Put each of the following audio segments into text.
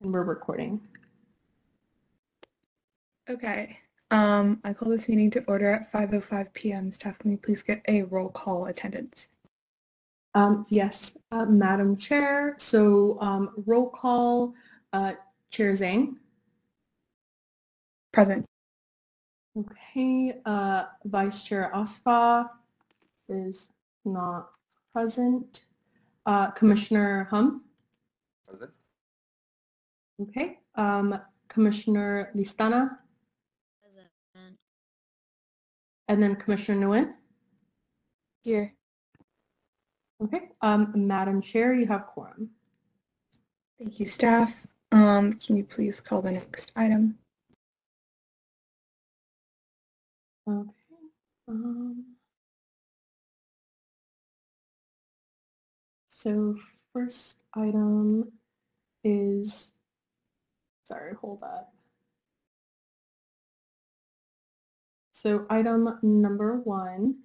And we're recording. Okay. Um, I call this meeting to order at 5.05 p.m. Staff, can we please get a roll call attendance? Um, yes, uh, Madam Chair. So um, roll call, uh, Chair Zhang. Present. Okay, uh, Vice Chair Asfaw is not present. Uh, Commissioner Hum. Present. Okay, um, Commissioner Listana, Present. and then Commissioner Nguyen. Here. Okay, um, Madam Chair, you have quorum. Thank you, staff. Um, can you please call the next item? Okay. Um, so first item is, sorry, hold up. So item number one,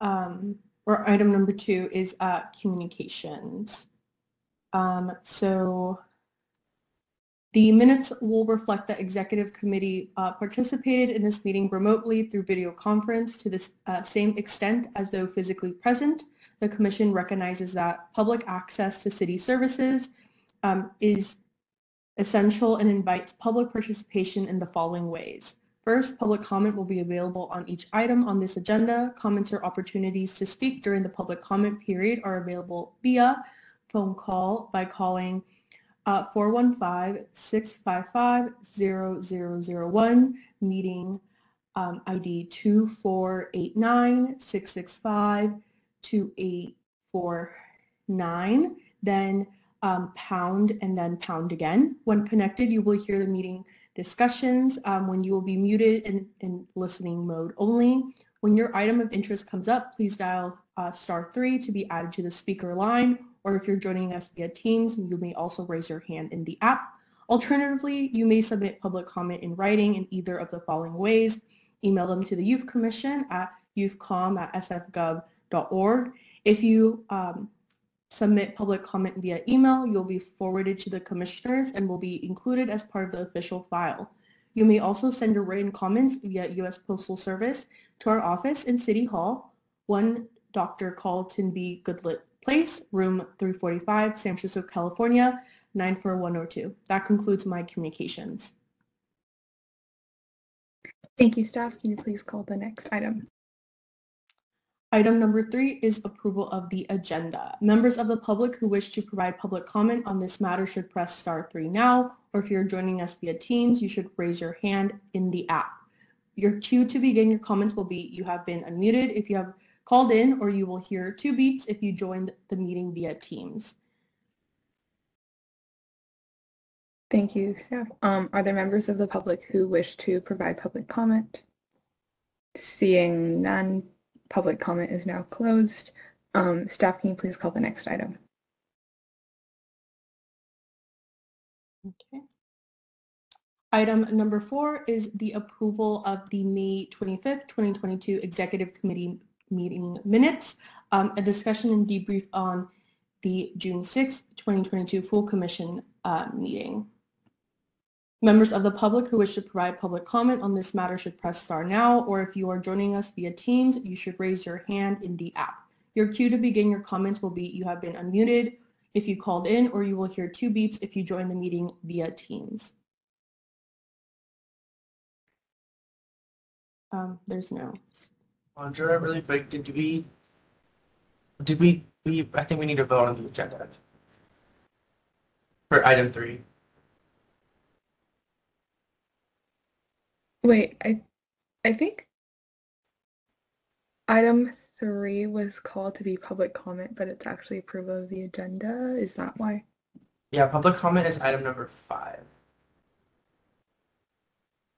um, or item number two is uh, communications. Um, so the minutes will reflect that executive committee uh, participated in this meeting remotely through video conference to the uh, same extent as though physically present. The commission recognizes that public access to city services um, is essential and invites public participation in the following ways. First, public comment will be available on each item on this agenda. Comments or opportunities to speak during the public comment period are available via phone call by calling uh, 415-655-0001, meeting um, ID 2489-665-2849, then um, pound and then pound again. When connected, you will hear the meeting discussions um, when you will be muted in, in listening mode only. When your item of interest comes up, please dial uh, star three to be added to the speaker line or if you're joining us via Teams, you may also raise your hand in the app. Alternatively, you may submit public comment in writing in either of the following ways. Email them to the Youth Commission at youthcom at sfgov.org. If you um, submit public comment via email, you'll be forwarded to the commissioners and will be included as part of the official file. You may also send your written comments via U.S. Postal Service to our office in City Hall, 1 Dr. Carlton B. Goodlett Place, room 345, San Francisco, California, 94102. That concludes my communications. Thank you, staff. Can you please call the next item? Item number three is approval of the agenda. Members of the public who wish to provide public comment on this matter should press star three now, or if you're joining us via Teams, you should raise your hand in the app. Your cue to begin your comments will be you have been unmuted. If you have called in or you will hear two beeps if you joined the meeting via Teams. Thank you, staff. Um, are there members of the public who wish to provide public comment? Seeing none, public comment is now closed. Um, staff, can you please call the next item? Okay. Item number four is the approval of the May 25th, 2022 Executive Committee meeting minutes, um, a discussion and debrief on the June 6th, 2022 full commission uh, meeting. Members of the public who wish to provide public comment on this matter should press star now, or if you are joining us via Teams, you should raise your hand in the app. Your cue to begin your comments will be you have been unmuted if you called in, or you will hear two beeps if you join the meeting via Teams. Um, there's no Andrea, really quick, did we, did we, we, I think we need to vote on the agenda. For item three. Wait, I, I think item three was called to be public comment, but it's actually approval of the agenda. Is that why? Yeah, public comment is item number five.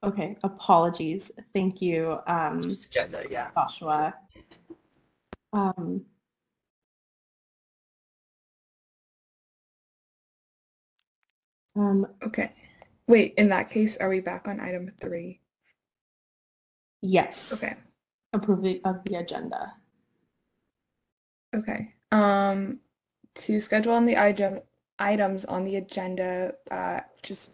Okay, apologies. Thank you, um, Agenda, yeah. Joshua. Um, um, Okay. Wait, in that case, are we back on item three? Yes. Okay. Approval of the agenda. Okay. Um, to schedule on the item items on the agenda, uh, just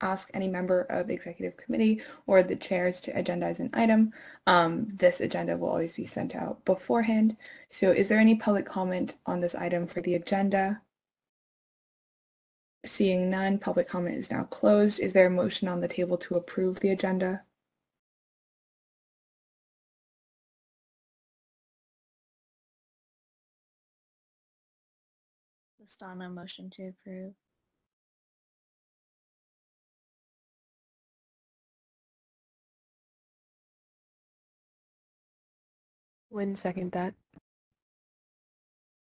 ask any member of executive committee or the chairs to agendize an item. Um, this agenda will always be sent out beforehand. So is there any public comment on this item for the agenda? Seeing none, public comment is now closed. Is there a motion on the table to approve the agenda? Listana, motion to approve. Nguyen second that.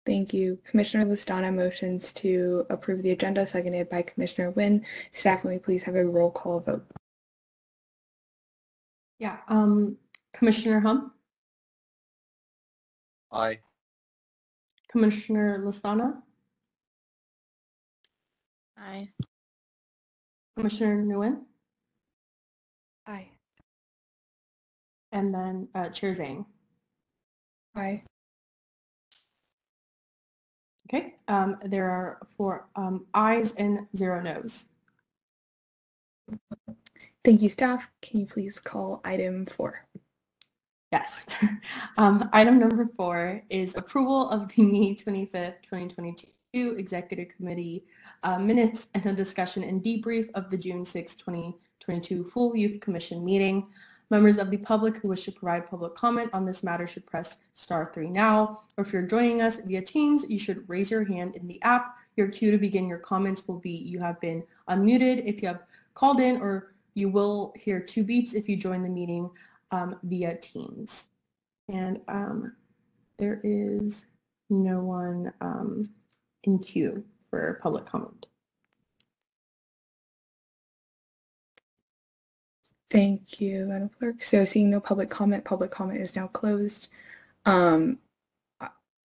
Thank you. Commissioner Listana motions to approve the agenda, seconded by Commissioner Nguyen. Staff, may we please have a roll call vote? Yeah, um, Commissioner Hum, Aye. Commissioner Listana, Aye. Commissioner Nguyen, Aye. and then uh, Chair Zhang. Aye. Okay, um, there are four um, ayes and zero noes. Thank you, staff. Can you please call item four? Yes. Um, item number four is approval of the May 25th, 2022 Executive Committee uh, minutes and a discussion and debrief of the June 6, 2022 Full Youth Commission meeting. Members of the public who wish to provide public comment on this matter should press star three now. Or if you're joining us via Teams, you should raise your hand in the app. Your cue to begin your comments will be you have been unmuted if you have called in or you will hear two beeps if you join the meeting um, via Teams. And um, there is no one um, in queue for public comment. Thank you, Madam Clerk. So seeing no public comment, public comment is now closed. Um,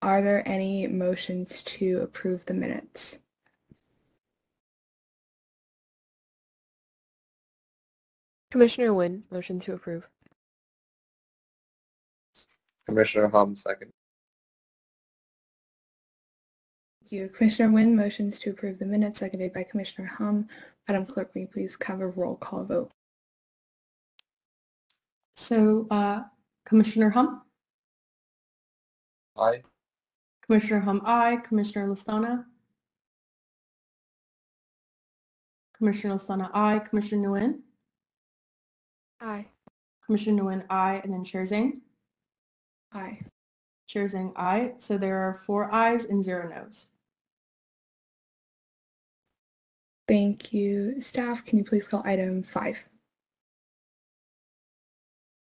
are there any motions to approve the minutes? Commissioner Nguyen, motion to approve. Commissioner Hum, second. You. Commissioner Nguyen motions to approve the minutes, seconded by Commissioner Hum. Madam Clerk, may you please have a roll call vote? So uh, Commissioner Hum, Aye. Commissioner Hum, aye. Commissioner Listana, Commissioner Listana, aye. Commissioner Nguyen, Aye. Commissioner Nguyen, aye. And then Chair Zhang, Aye. Chair Zhang, aye. So there are four ayes and zero noes. Thank you. Staff, can you please call item five?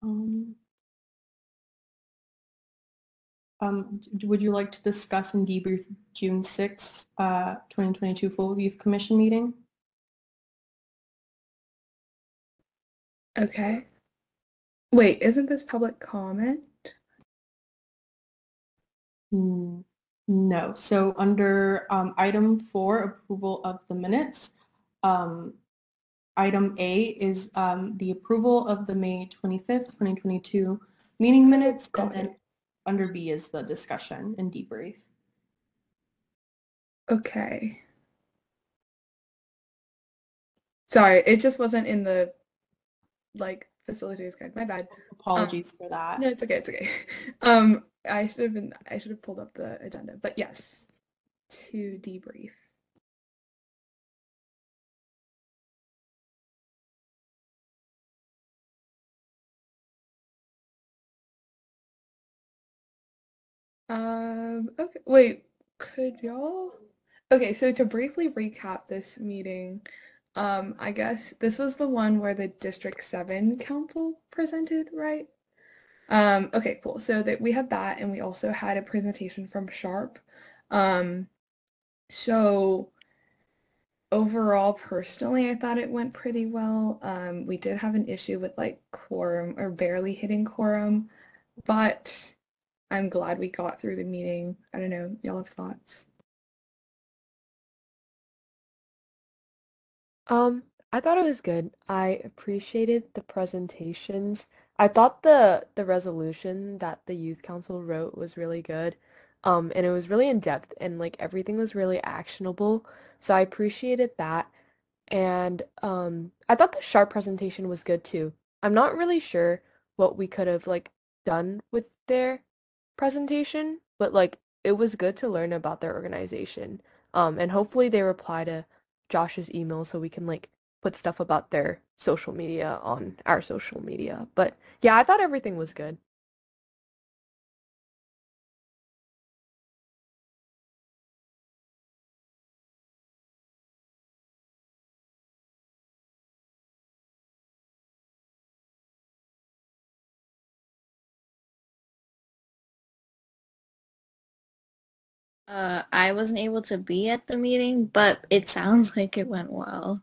Um, um, would you like to discuss and debrief June 6, uh, 2022 Full Youth Commission meeting? Okay. Wait, isn't this public comment? Mm, No. So under um, item four, approval of the minutes, um, item A is um, the approval of the May 25th, 2022 meeting minutes, and then under B is the discussion and debrief. Okay. Sorry, it just wasn't in the like facilitators guide. My bad. Apologies for that. No, it's okay. It's okay. Um, I should have been. I should have pulled up the agenda. But yes, to debrief. Um. Okay. Wait. Could y'all? Okay. So to briefly recap this meeting, um, I guess this was the one where the District Seven Council presented, right? Um, okay, cool. So that we had that and we also had a presentation from Sharp. Um, so overall, personally, I thought it went pretty well. Um, we did have an issue with like quorum or barely hitting quorum, but I'm glad we got through the meeting. I don't know, y'all have thoughts? Um, I thought it was good. I appreciated the presentations. I thought the the resolution that the youth council wrote was really good. Um, and it was really in depth and like everything was really actionable. So I appreciated that. And um, I thought the sharp presentation was good too. I'm not really sure what we could have like done with their presentation, but like it was good to learn about their organization. Um, and hopefully they reply to Josh's email so we can like put stuff about their social media on our social media. But yeah, I thought everything was good. Uh, I wasn't able to be at the meeting, but it sounds like it went well.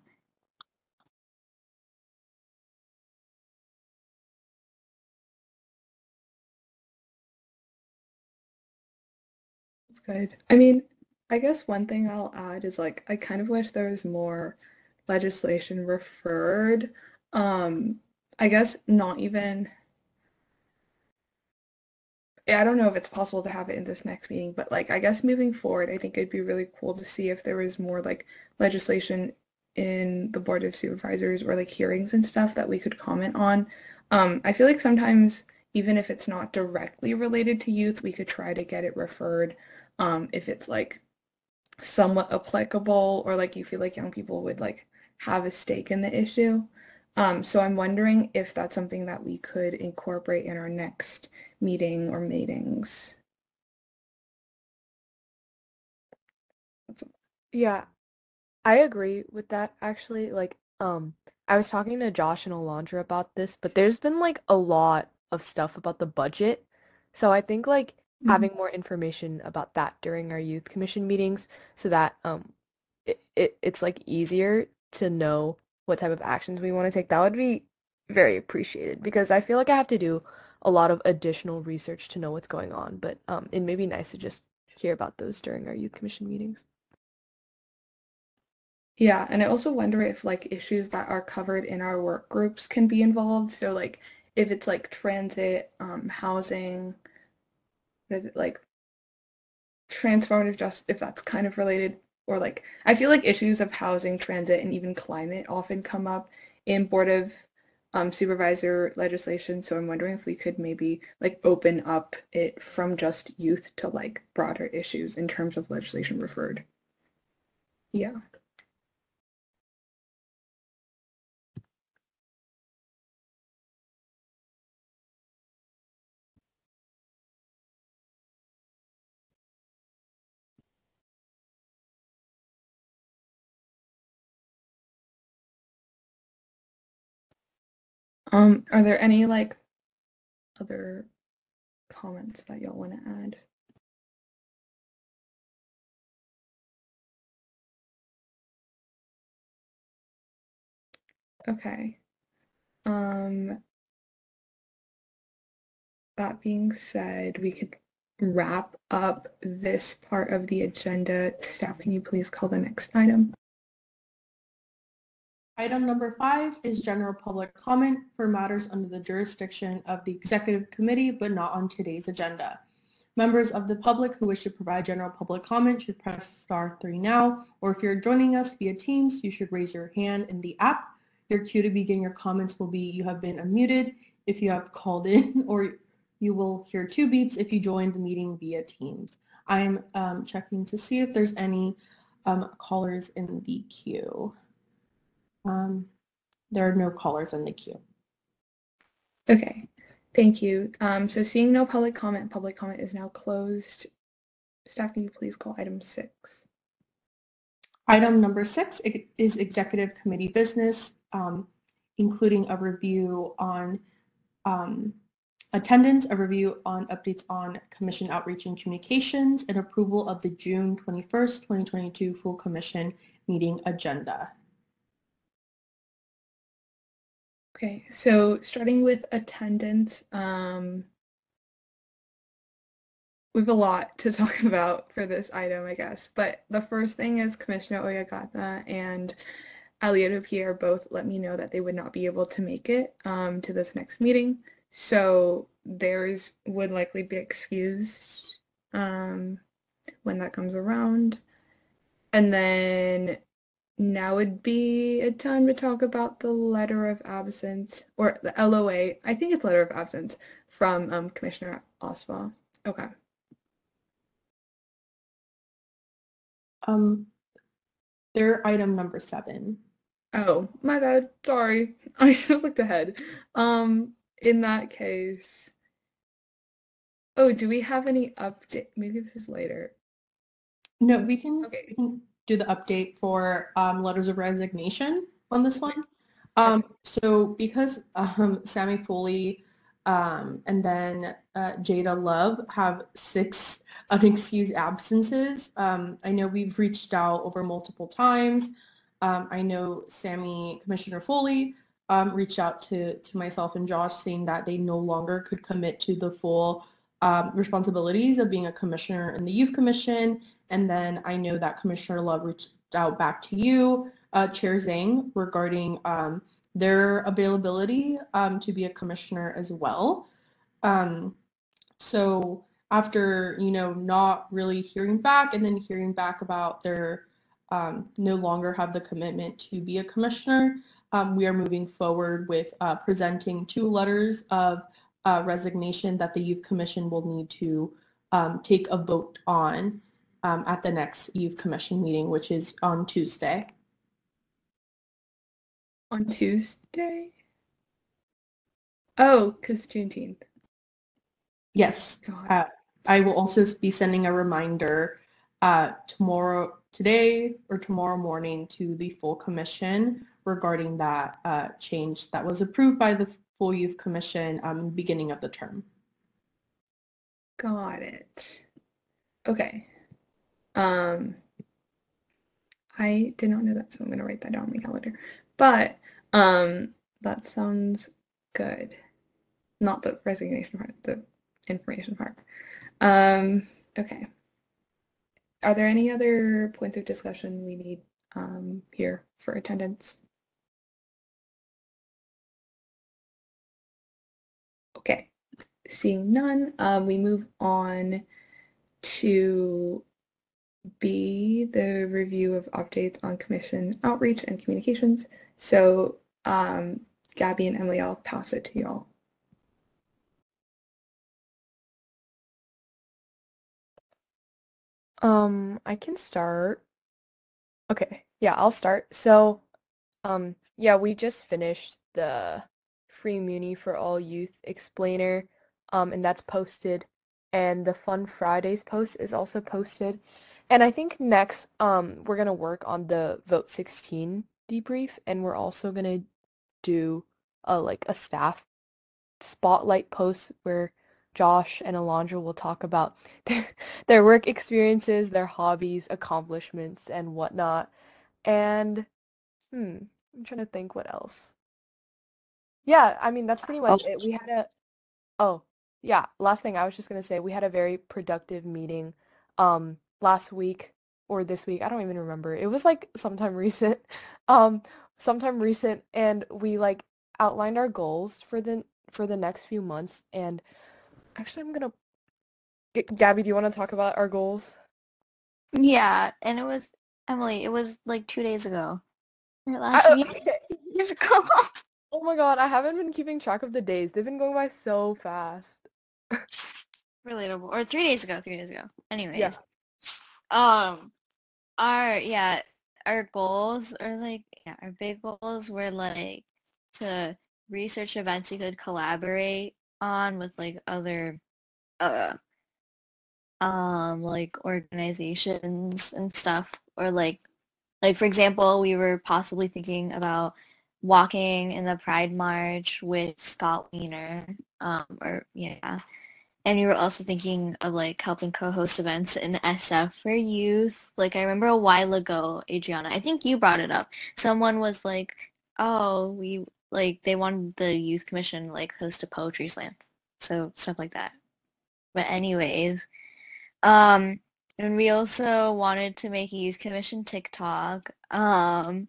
That's good. I mean, I guess one thing I'll add is like I kind of wish there was more legislation referred. Um, I guess not even I don't know if it's possible to have it in this next meeting, but like I guess moving forward, I think it'd be really cool to see if there was more like legislation in the Board of Supervisors or like hearings and stuff that we could comment on. Um, I feel like sometimes even if it's not directly related to youth, we could try to get it referred um, if it's like somewhat applicable or like you feel like young people would like have a stake in the issue. Um, so I'm wondering if that's something that we could incorporate in our next meeting or meetings. Yeah, I agree with that actually. Like, um, I was talking to Josh and Alondra about this, but there's been like a lot of stuff about the budget. So I think like Mhm. having more information about that during our youth commission meetings so that um it, it it's like easier to know what type of actions we want to take, that would be very appreciated because I feel like I have to do a lot of additional research to know what's going on, but um it may be nice to just hear about those during our youth commission meetings. Yeah, and I also wonder if like issues that are covered in our work groups can be involved. So like if it's like transit, um, housing, what is it like transformative justice, if that's kind of related, or like I feel like issues of housing, transit, and even climate often come up in Board of um, Supervisor legislation. So I'm wondering if we could maybe like open up it from just youth to like broader issues in terms of legislation referred. Yeah. Um, are there any like other comments that y'all want to add? Okay. Um, that being said, we could wrap up this part of the agenda. Staff, can you please call the next item? Item number five is general public comment for matters under the jurisdiction of the executive committee, but not on today's agenda. Members of the public who wish to provide general public comment should press star three now, or if you're joining us via Teams, you should raise your hand in the app. Your cue to begin your comments will be you have been unmuted if you have called in, or you will hear two beeps if you joined the meeting via Teams. I'm um, checking to see if there's any um, callers in the queue. Um, there are no callers in the queue. Okay, thank you. Um, so seeing no public comment, public comment is now closed. Staff, can you please call item six? Item number six is executive committee business, um, including a review on um, attendance, a review on updates on commission outreach and communications, and approval of the June 21st, 2022 full commission meeting agenda. Okay, so starting with attendance, um, we have a lot to talk about for this item, I guess. But the first thing is Commissioner Oyagata and Alioto Pierre both let me know that they would not be able to make it um, to this next meeting. So theirs would likely be excused. um, when that comes around. And then now would be a time to talk about the letter of absence or the LOA. I think it's letter of absence from um, Commissioner Oswald. Okay. Um, they're item number seven. Oh, my bad. Sorry. I should have looked ahead. Um, in that case. Oh, do we have any update? Maybe this is later. No, we can, Okay. we can do the update for um, letters of resignation on this one. Um, so because um, Sammy Foley um, and then uh, Jada Love have six unexcused absences, um, I know we've reached out over multiple times. Um, I know Sammy, Commissioner Foley, um, reached out to, to myself and Josh saying that they no longer could commit to the full um, responsibilities of being a commissioner in the Youth Commission. And then I know that Commissioner Love reached out back to you, uh, Chair Zhang, regarding um, their availability um, to be a commissioner as well. Um, so after, you know, not really hearing back and then hearing back about their um, no longer have the commitment to be a commissioner, um, we are moving forward with uh, presenting two letters of uh, resignation that the Youth Commission will need to um, take a vote on um, at the next Youth Commission meeting, which is on Tuesday. On Tuesday? Oh, because Juneteenth. Yes, Uh, I will also be sending a reminder uh, tomorrow, today or tomorrow morning to the full commission regarding that uh, change that was approved by the full youth commission um, beginning of the term. Got it. Okay. Um, I did not know that, so I'm gonna write that down on my calendar. But um, that sounds good. Not the resignation part, the information part. Um, okay. Are there any other points of discussion we need um, here for attendance? Okay. Seeing none, um, we move on to B, the review of updates on commission outreach and communications. So, um, Gabby and Emily, I'll pass it to y'all. Um, I can start. Okay, yeah, I'll start. So, um, yeah, we just finished the Free Muni for All Youth explainer, um, and that's posted. And the Fun Fridays post is also posted. And I think next, um, we're gonna work on the Vote 16 debrief, and we're also gonna do a like a staff spotlight post where Josh and Alondra will talk about their, their work experiences, their hobbies, accomplishments, and whatnot. And hmm, I'm trying to think what else. Yeah, I mean that's pretty much it. We had a oh yeah, last thing I was just gonna say we had a very productive meeting um last week or this week. I don't even remember. It was like sometime recent. Um sometime recent and we like outlined our goals for the for the next few months and actually I'm gonna G- Gabby, do you want to talk about our goals? Yeah, and it was Emily. It was like two days ago. Or I- last week. okay. Oh my god, I haven't been keeping track of the days. They've been going by so fast. Relatable. Or three days ago. Three days ago. Anyways. Yeah. Um. Our yeah. Our goals are like yeah. Our big goals were like to research events we could collaborate on with like other uh um like organizations and stuff or like like for example we were possibly thinking about walking in the pride march with scott wiener um or yeah and we were also thinking of like helping co-host events in sf for youth. Like i remember a while ago adriana i think you brought it up. Someone was like oh we like they wanted the youth commission like host a poetry slam. So stuff like that. But anyways um and we also wanted to make a youth commission tiktok. Um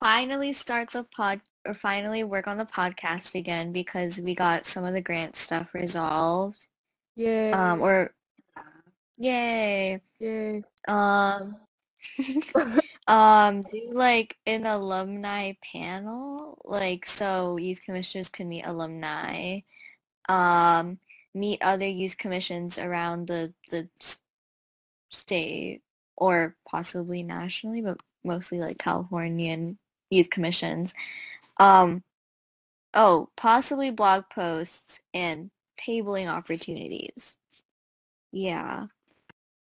finally start the pod finally work on the podcast again because we got some of the grant stuff resolved Yay. um or Yay. Yay. Um, um, do like an alumni panel, like so youth commissioners can meet alumni, um, meet other youth commissions around the the state or possibly nationally, but mostly like Californian youth commissions. Um, oh, possibly blog posts and tabling opportunities. Yeah.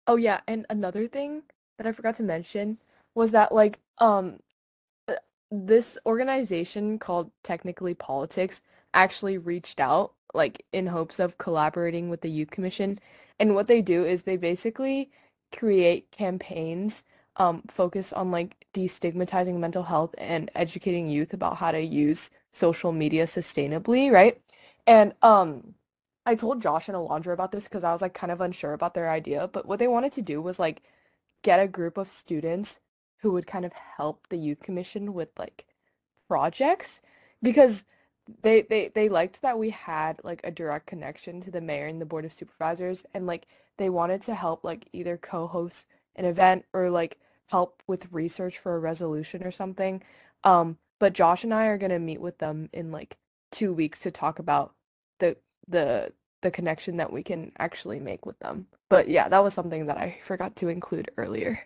Oh yeah, and another thing that I forgot to mention was that like um uh, this organization called Technically Politics actually reached out like in hopes of collaborating with the Youth Commission. And what they do is they basically create campaigns um on like destigmatizing mental health and educating youth about how to use social media sustainably, right? And um I told Josh and Alondra about this because I was like kind of unsure about their idea, but what they wanted to do was like get a group of students who would kind of help the youth commission with like projects because they they they liked that we had like a direct connection to the mayor and the board of supervisors and like they wanted to help like either co-host an event or like help with research for a resolution or something. Um, but Josh and I are gonna meet with them in like two weeks to talk about the the the connection that we can actually make with them. But yeah, that was something that I forgot to include earlier.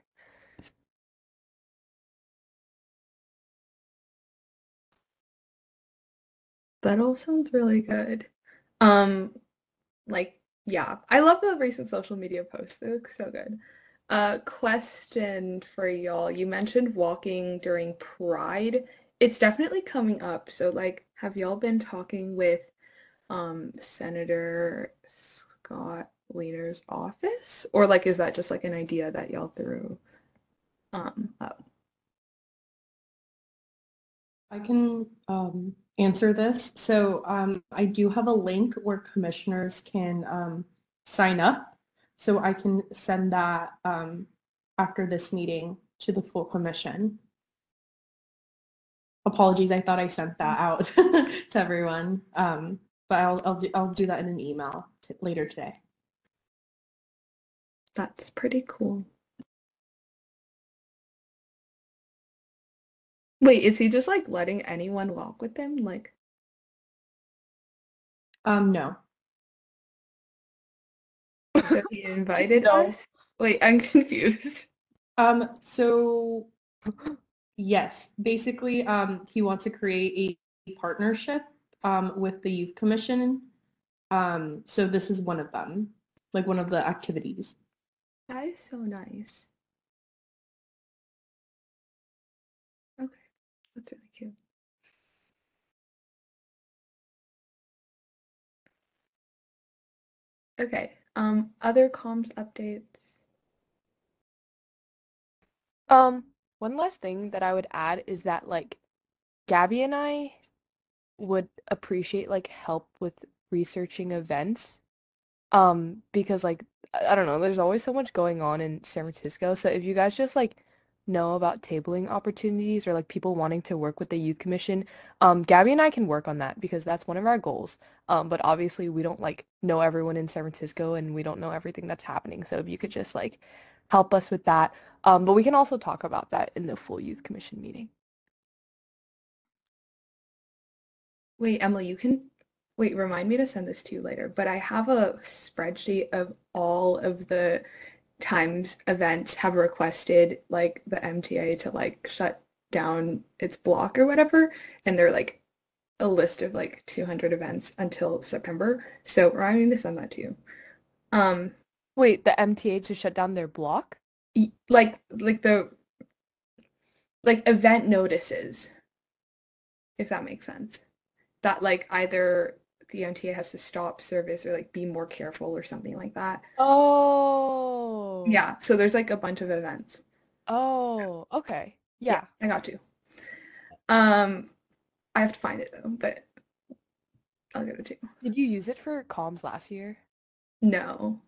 That all sounds really good. Um, like, yeah, I love the recent social media posts. They look so good. Uh, question for y'all. You mentioned walking during Pride. It's definitely coming up. So, like, have y'all been talking with um Senator Scott Wiener's office? Or like is that just like an idea that y'all threw um up? I can um, answer this. So um, I do have a link where commissioners can um, sign up. So I can send that um, after this meeting to the full commission. Apologies, I thought I sent that out to everyone, um, but I'll I'll do I'll do that in an email t- later today. That's pretty cool. Wait, is he just like letting anyone walk with him? Like, Um, no, so he invited No. us? Wait, I'm confused. Um, so yes, basically, um, he wants to create a partnership um, with the youth commission. Um, so this is one of them, like one of the activities. That is so nice. Okay, that's really cute. Okay, um, other comms updates. Um, one last thing that I would add is that like Gabby and I would appreciate like help with researching events. Um, because like I don't know, there's always so much going on in San Francisco. So if you guys just like know about tabling opportunities or like people wanting to work with the youth commission, um, Gabby and I can work on that because that's one of our goals. Um, but obviously we don't like know everyone in San Francisco and we don't know everything that's happening. So if you could just like help us with that. Um, but we can also talk about that in the full youth commission meeting. Wait, Emily, you can wait, remind me to send this to you later, but I have a spreadsheet of all of the times events have requested like the MTA to like shut down its block or whatever, and they're like a list of like 200 events until September. So remind me to send that to you. Um, Wait, the MTA to shut down their block? like like the like event notices, if that makes sense. That like either the MTA has to stop service or like be more careful or something like that. Oh. Yeah, so there's like a bunch of events. Oh, okay. Yeah. I got you. Um, I have to find it though, but I'll give it to you. Did you use it for comms last year? No,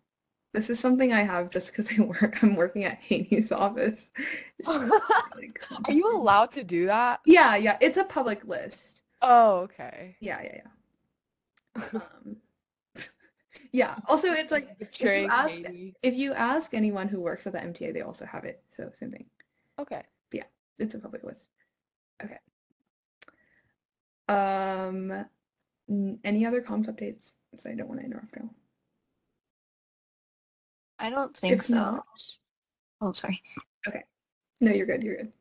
this is something I have just because I work. I'm working at Haney's office. Like, Are you allowed to do that? Yeah, yeah, it's a public list. Oh, okay. Yeah, yeah, yeah. Um, Yeah. Also, it's like if you ask if you ask anyone who works at the MTA, they also have it. So same thing. Okay. Yeah, it's a public list. Okay. Um, any other comms updates? So I don't want to interrupt you. I don't think If so. not- Oh, sorry. Okay. No, you're good. You're good.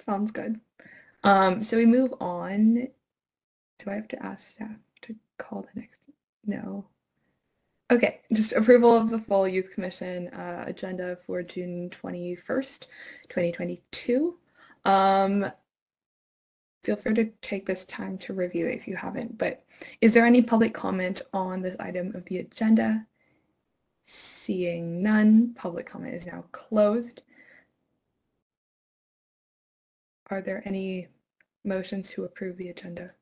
Sounds good. Um, so we move on. Do I have to ask staff to call the next? No. Okay, just approval of the full youth commission uh, agenda for June 21st, 2022. Um, feel free to take this time to review if you haven't, but is there any public comment on this item of the agenda? Seeing none, public comment is now closed. Are there any motions to approve the agenda?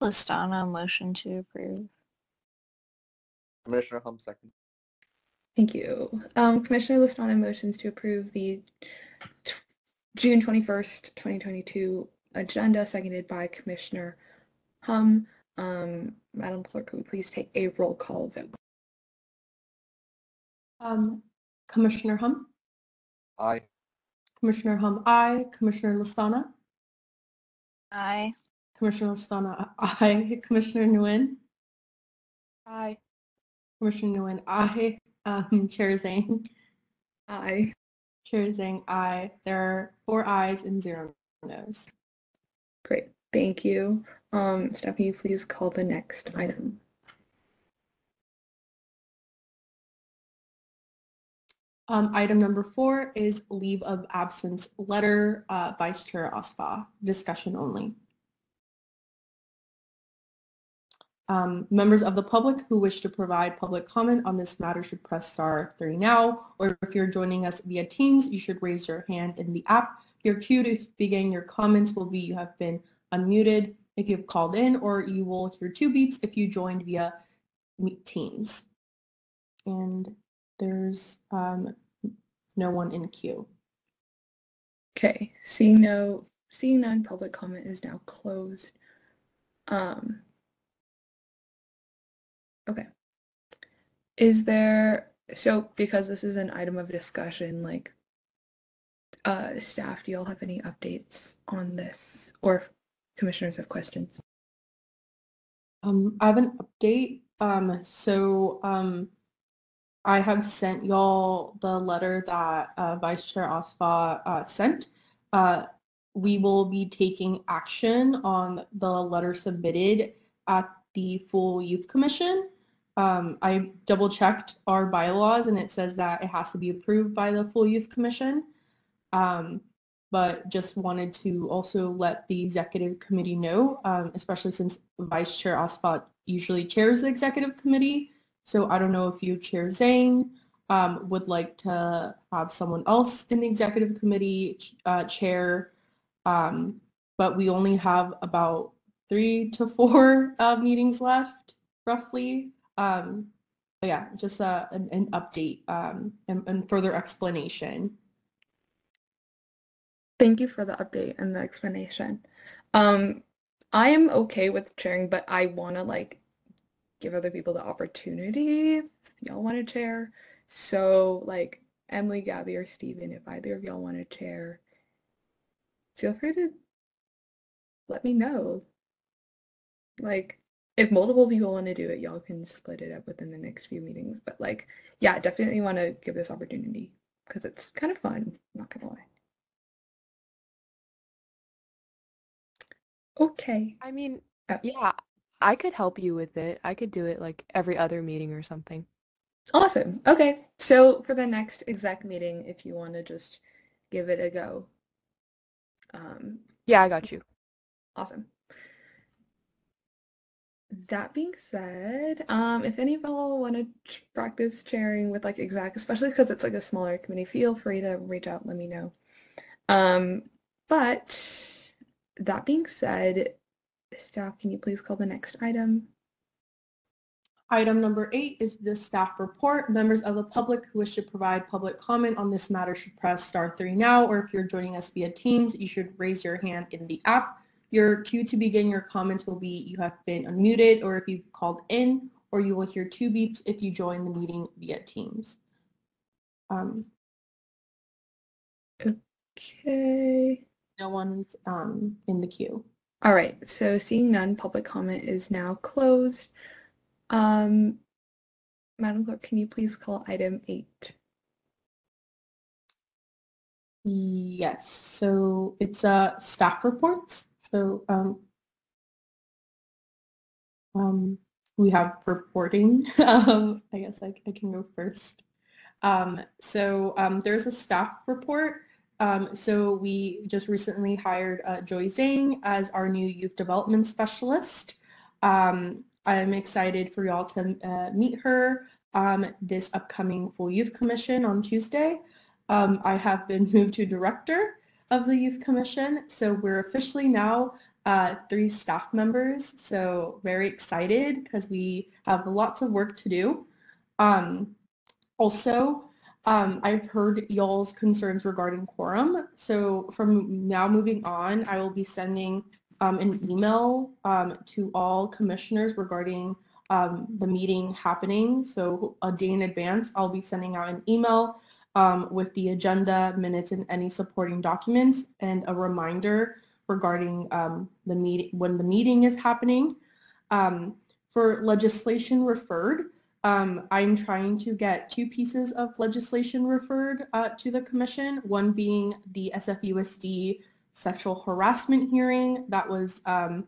Listana, motion to approve. Commissioner Hum, second. Thank you. Um, Commissioner Listana motions to approve the t- June 21st, 2022 agenda, seconded by Commissioner Hum. Um, Madam Clerk, could we please take a roll call vote? Um, Commissioner Hum, Aye. Commissioner Hum, aye. Commissioner Listana, Aye. Commissioner Listana, aye. Commissioner Nguyen, Hi. Commissioner Nguyen, aye. Um, Chair Zhang, Aye. Chair Zhang, aye. There are four ayes and zero noes. Great. Thank you. Um, Stephanie, please call the next item. Um, item number four is leave of absence letter, uh, Vice Chair Asfaw, discussion only. Um, members of the public who wish to provide public comment on this matter should press star three now, or if you're joining us via Teams, you should raise your hand in the app. Your cue to begin your comments will be you have been unmuted if you have called in, or you will hear two beeps if you joined via Teams. And there's um, no one in queue. Okay, seeing no, seeing none, public comment is now closed. Um, okay. Is there, so because this is an item of discussion, like, uh, staff, do y'all have any updates on this? Or commissioners have questions? Um, I have an update. Um, so um, I have sent y'all the letter that uh, Vice Chair Asfaw uh, sent. Uh, we will be taking action on the letter submitted at the full youth commission. Um, I double checked our bylaws and it says that it has to be approved by the full youth commission. Um, but just wanted to also let the executive committee know, um, especially since Vice Chair Osfat usually chairs the executive committee. So I don't know if you, Chair Zhang, um, would like to have someone else in the executive committee uh, chair. Um, but we only have about three to four uh, meetings left, roughly. Um, but yeah, just uh, an, an update um, and, and further explanation. Thank you for the update and the explanation. Um, I am okay with chairing, but I want to like give other people the opportunity if y'all want to chair. So like Emily, Gabby, or Steven, if either of y'all want to chair, feel free to let me know. Like if multiple people want to do it, y'all can split it up within the next few meetings. But like, yeah, definitely want to give this opportunity because it's kind of fun, not gonna lie. Okay. I mean, Oh. yeah, I could help you with it. I could do it like every other meeting or something. Awesome. Okay. So for the next exec meeting, if you want to just give it a go. Um, Yeah, I got you. awesome. That being said, um, if any of y'all want to ch- practice chairing with like exact, especially because it's like a smaller committee, feel free to reach out, let me know. Um, but that being said, staff, can you please call the next item? Item number eight is the staff report. Members of the public who wish to provide public comment on this matter should press star three now, or if you're joining us via Teams, you should raise your hand in the app. Your cue to begin your comments will be you have been unmuted, or if you've called in, or you will hear two beeps if you join the meeting via Teams. Um, Okay. no one's um, in the queue. All right, so seeing none, public comment is now closed. Um, Madam Clerk, can you please call item eight? Yes, so it's uh, staff reports. So um, um, we have reporting. um, I guess I, I can go first. Um, so um, there's a staff report. Um, so we just recently hired uh, Joy Zhang as our new youth development specialist. I'm excited for y'all to uh, meet her this upcoming Full Youth Commission on Tuesday. I have been moved to director of the Youth Commission, so we're officially now uh, three staff members. So very excited because we have lots of work to do. Um, also, um, I've heard y'all's concerns regarding quorum. So from now moving on, I will be sending um, an email um, to all commissioners regarding um, the meeting happening. So a day in advance, I'll be sending out an email um, with the agenda, minutes, and any supporting documents, and a reminder regarding um, the meeting when the meeting is happening. Um, for legislation referred, um, I'm trying to get two pieces of legislation referred uh, to the commission, one being the SFUSD sexual harassment hearing that was um,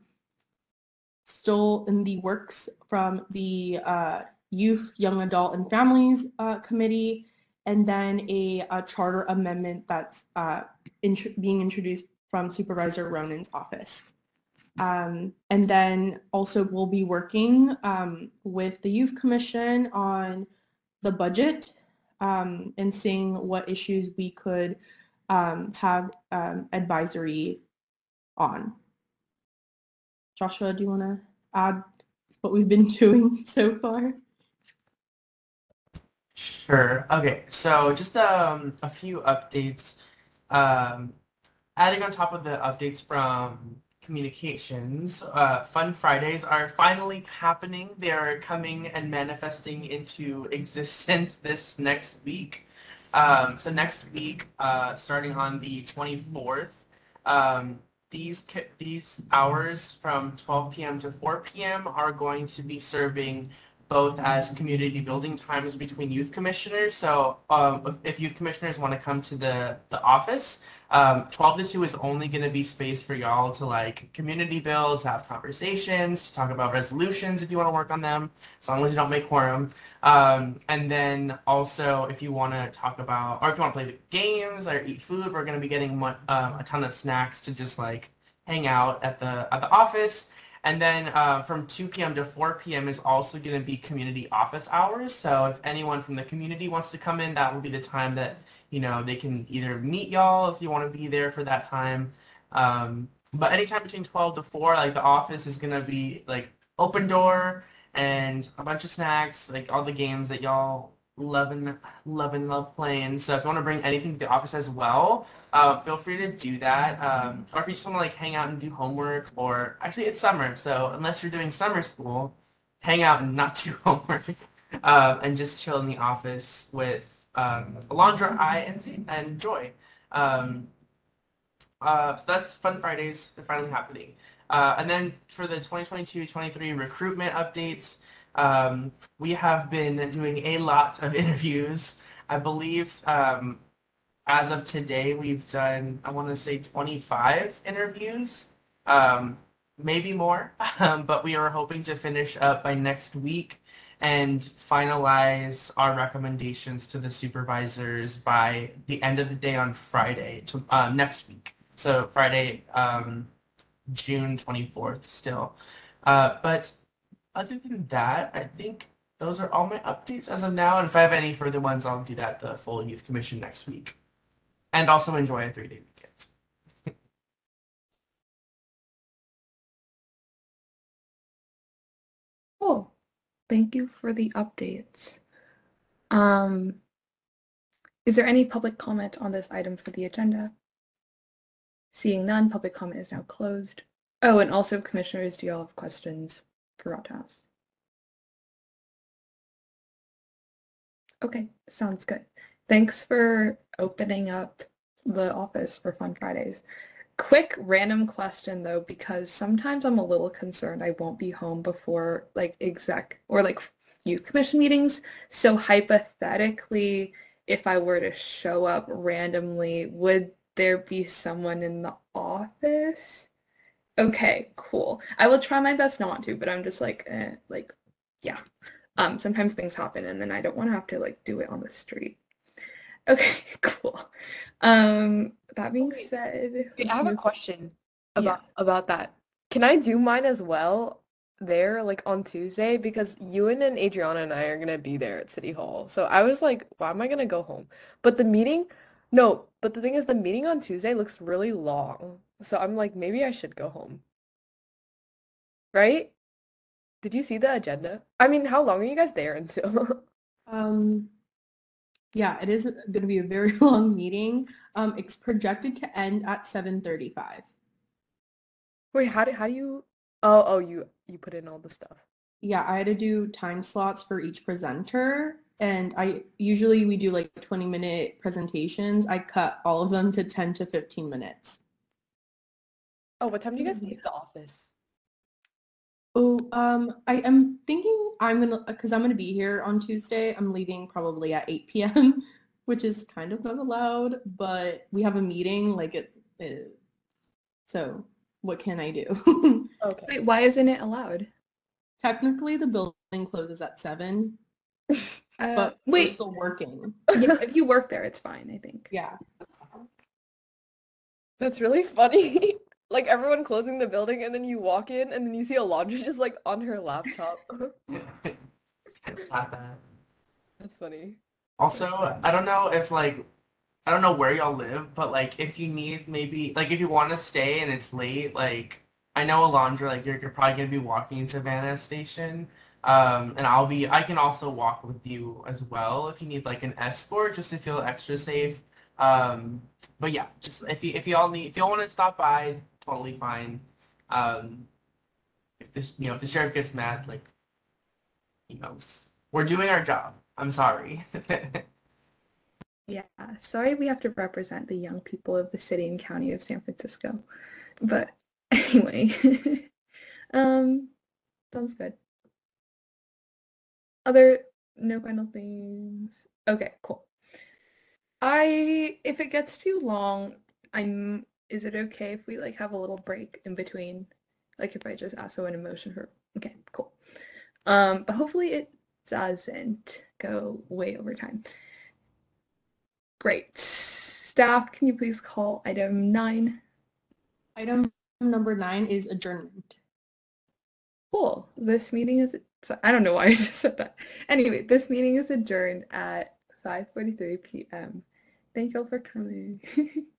still in the works from the uh, Youth, Young Adult, and Families uh, Committee, and then a, a charter amendment that's uh, int- being introduced from Supervisor Ronen's office. Um, and then also we'll be working um, with the Youth Commission on the budget um, and seeing what issues we could um, have um, advisory on. Joshua, do you want to add what we've been doing so far? Sure. Okay. So just um, a few updates. Um, adding on top of the updates from communications, uh, Fun Fridays are finally happening. They are coming and manifesting into existence this next week. Um, so next week, uh, starting on the 24th, um, these these hours from 12 p.m. to 4 p.m. are going to be serving both as community building times between youth commissioners. So um, if, if youth commissioners want to come to the, the office, um, 12 to 2 is only going to be space for y'all to like community build, to have conversations, to talk about resolutions if you want to work on them, as long as you don't make quorum. Um, and then also if you want to talk about, or if you want to play games or eat food, we're going to be getting um, a ton of snacks to just like hang out at the at the office. And then uh, from 2 p.m. to 4 p.m. is also going to be community office hours. So if anyone from the community wants to come in, that will be the time that you know they can either meet y'all if you want to be there for that time. Um, but anytime between 12 to 4, like the office is going to be like open door and a bunch of snacks, like all the games that y'all love and love and love playing. So if you want to bring anything to the office as well, uh, feel free to do that. Um, or if you just want to like hang out and do homework, or actually it's summer, so unless you're doing summer school, hang out and not do homework, um, and just chill in the office with um, Alondra, I, and and Joy. Um, uh, so that's Fun Fridays. Finally happening. Uh, and then for the 2022-23 recruitment updates, um, we have been doing a lot of interviews. I believe um, as of today, we've done, I want to say 25 interviews, um, maybe more, um, but we are hoping to finish up by next week and finalize our recommendations to the supervisors by the end of the day on Friday, to, uh, next week. So Friday, um, June 24th still. Uh, but other than that, I think those are all my updates as of now. And if I have any further ones, I'll do that at the full youth commission next week. And also enjoy a three day weekend. Cool. Thank you for the updates. Um, is there any public comment on this item for the agenda? Seeing none, public comment is now closed. Oh, and also commissioners, do you all have questions House? Okay, sounds good. Thanks for opening up the office for Fun Fridays. Quick random question though, because sometimes I'm a little concerned I won't be home before like exec or like youth commission meetings. So hypothetically, if I were to show up randomly, would there be someone in the office? Okay, cool. I will try my best not to, but I'm just like, eh, like, yeah. Um, sometimes things happen and then I don't want to have to like do it on the street. Okay, cool. Um, that being said, I have a question about about that. Can I do mine as well there, like on Tuesday? Because Ewan and Adriana and I are gonna be there at City Hall. So I was like, why am I gonna go home? But the meeting, no, but the thing is the meeting on Tuesday looks really long. So I'm like, maybe I should go home. Right? Did you see the agenda? I mean, how long are you guys there until? Um, yeah, it is going to be a very long meeting. Um, it's projected to end at 7:35. Wait, how do how do you? Oh, oh, you you put in all the stuff. Yeah, I had to do time slots for each presenter, and I usually we do like 20 minute presentations. I cut all of them to 10 to 15 minutes. Oh, what time do you guys leave the office? Oh, um, I am thinking I'm gonna because I'm gonna be here on Tuesday. I'm leaving probably at 8 p.m., which is kind of not allowed, but we have a meeting like it. it so what can I do? Okay. wait, why isn't it allowed? Technically, the building closes at seven, Uh, but we're wait, still working. yeah, if you work there, it's fine, I think. Yeah. That's really funny. Like everyone closing the building and then you walk in and then you see Alondra just like on her laptop. That's funny. Also, I don't know if like I don't know where y'all live, but like if you need maybe like if you want to stay and it's late, like I know Alondra, like you're, you're probably gonna be walking to Savannah Station, um, and I'll be I can also walk with you as well if you need like an escort just to feel extra safe. Um, but yeah, just if you if y'all need if y'all want to stop by, totally fine. Um, if this you know if the sheriff gets mad, like you know we're doing our job. I'm sorry. Yeah, sorry we have to represent the young people of the city and county of San Francisco. But anyway, um, sounds good. Other, no final things. Okay, cool. I, if it gets too long, I'm, is it okay if we like have a little break in between? Like if I just ask someone in motion for, okay, cool. Um, but hopefully it doesn't go way over time. Great. Staff, can you please call item nine? Item number nine is adjournment. Cool. This meeting is, so I don't know why I just said that. Anyway, this meeting is adjourned at 5.43 p.m. Thank you all for coming.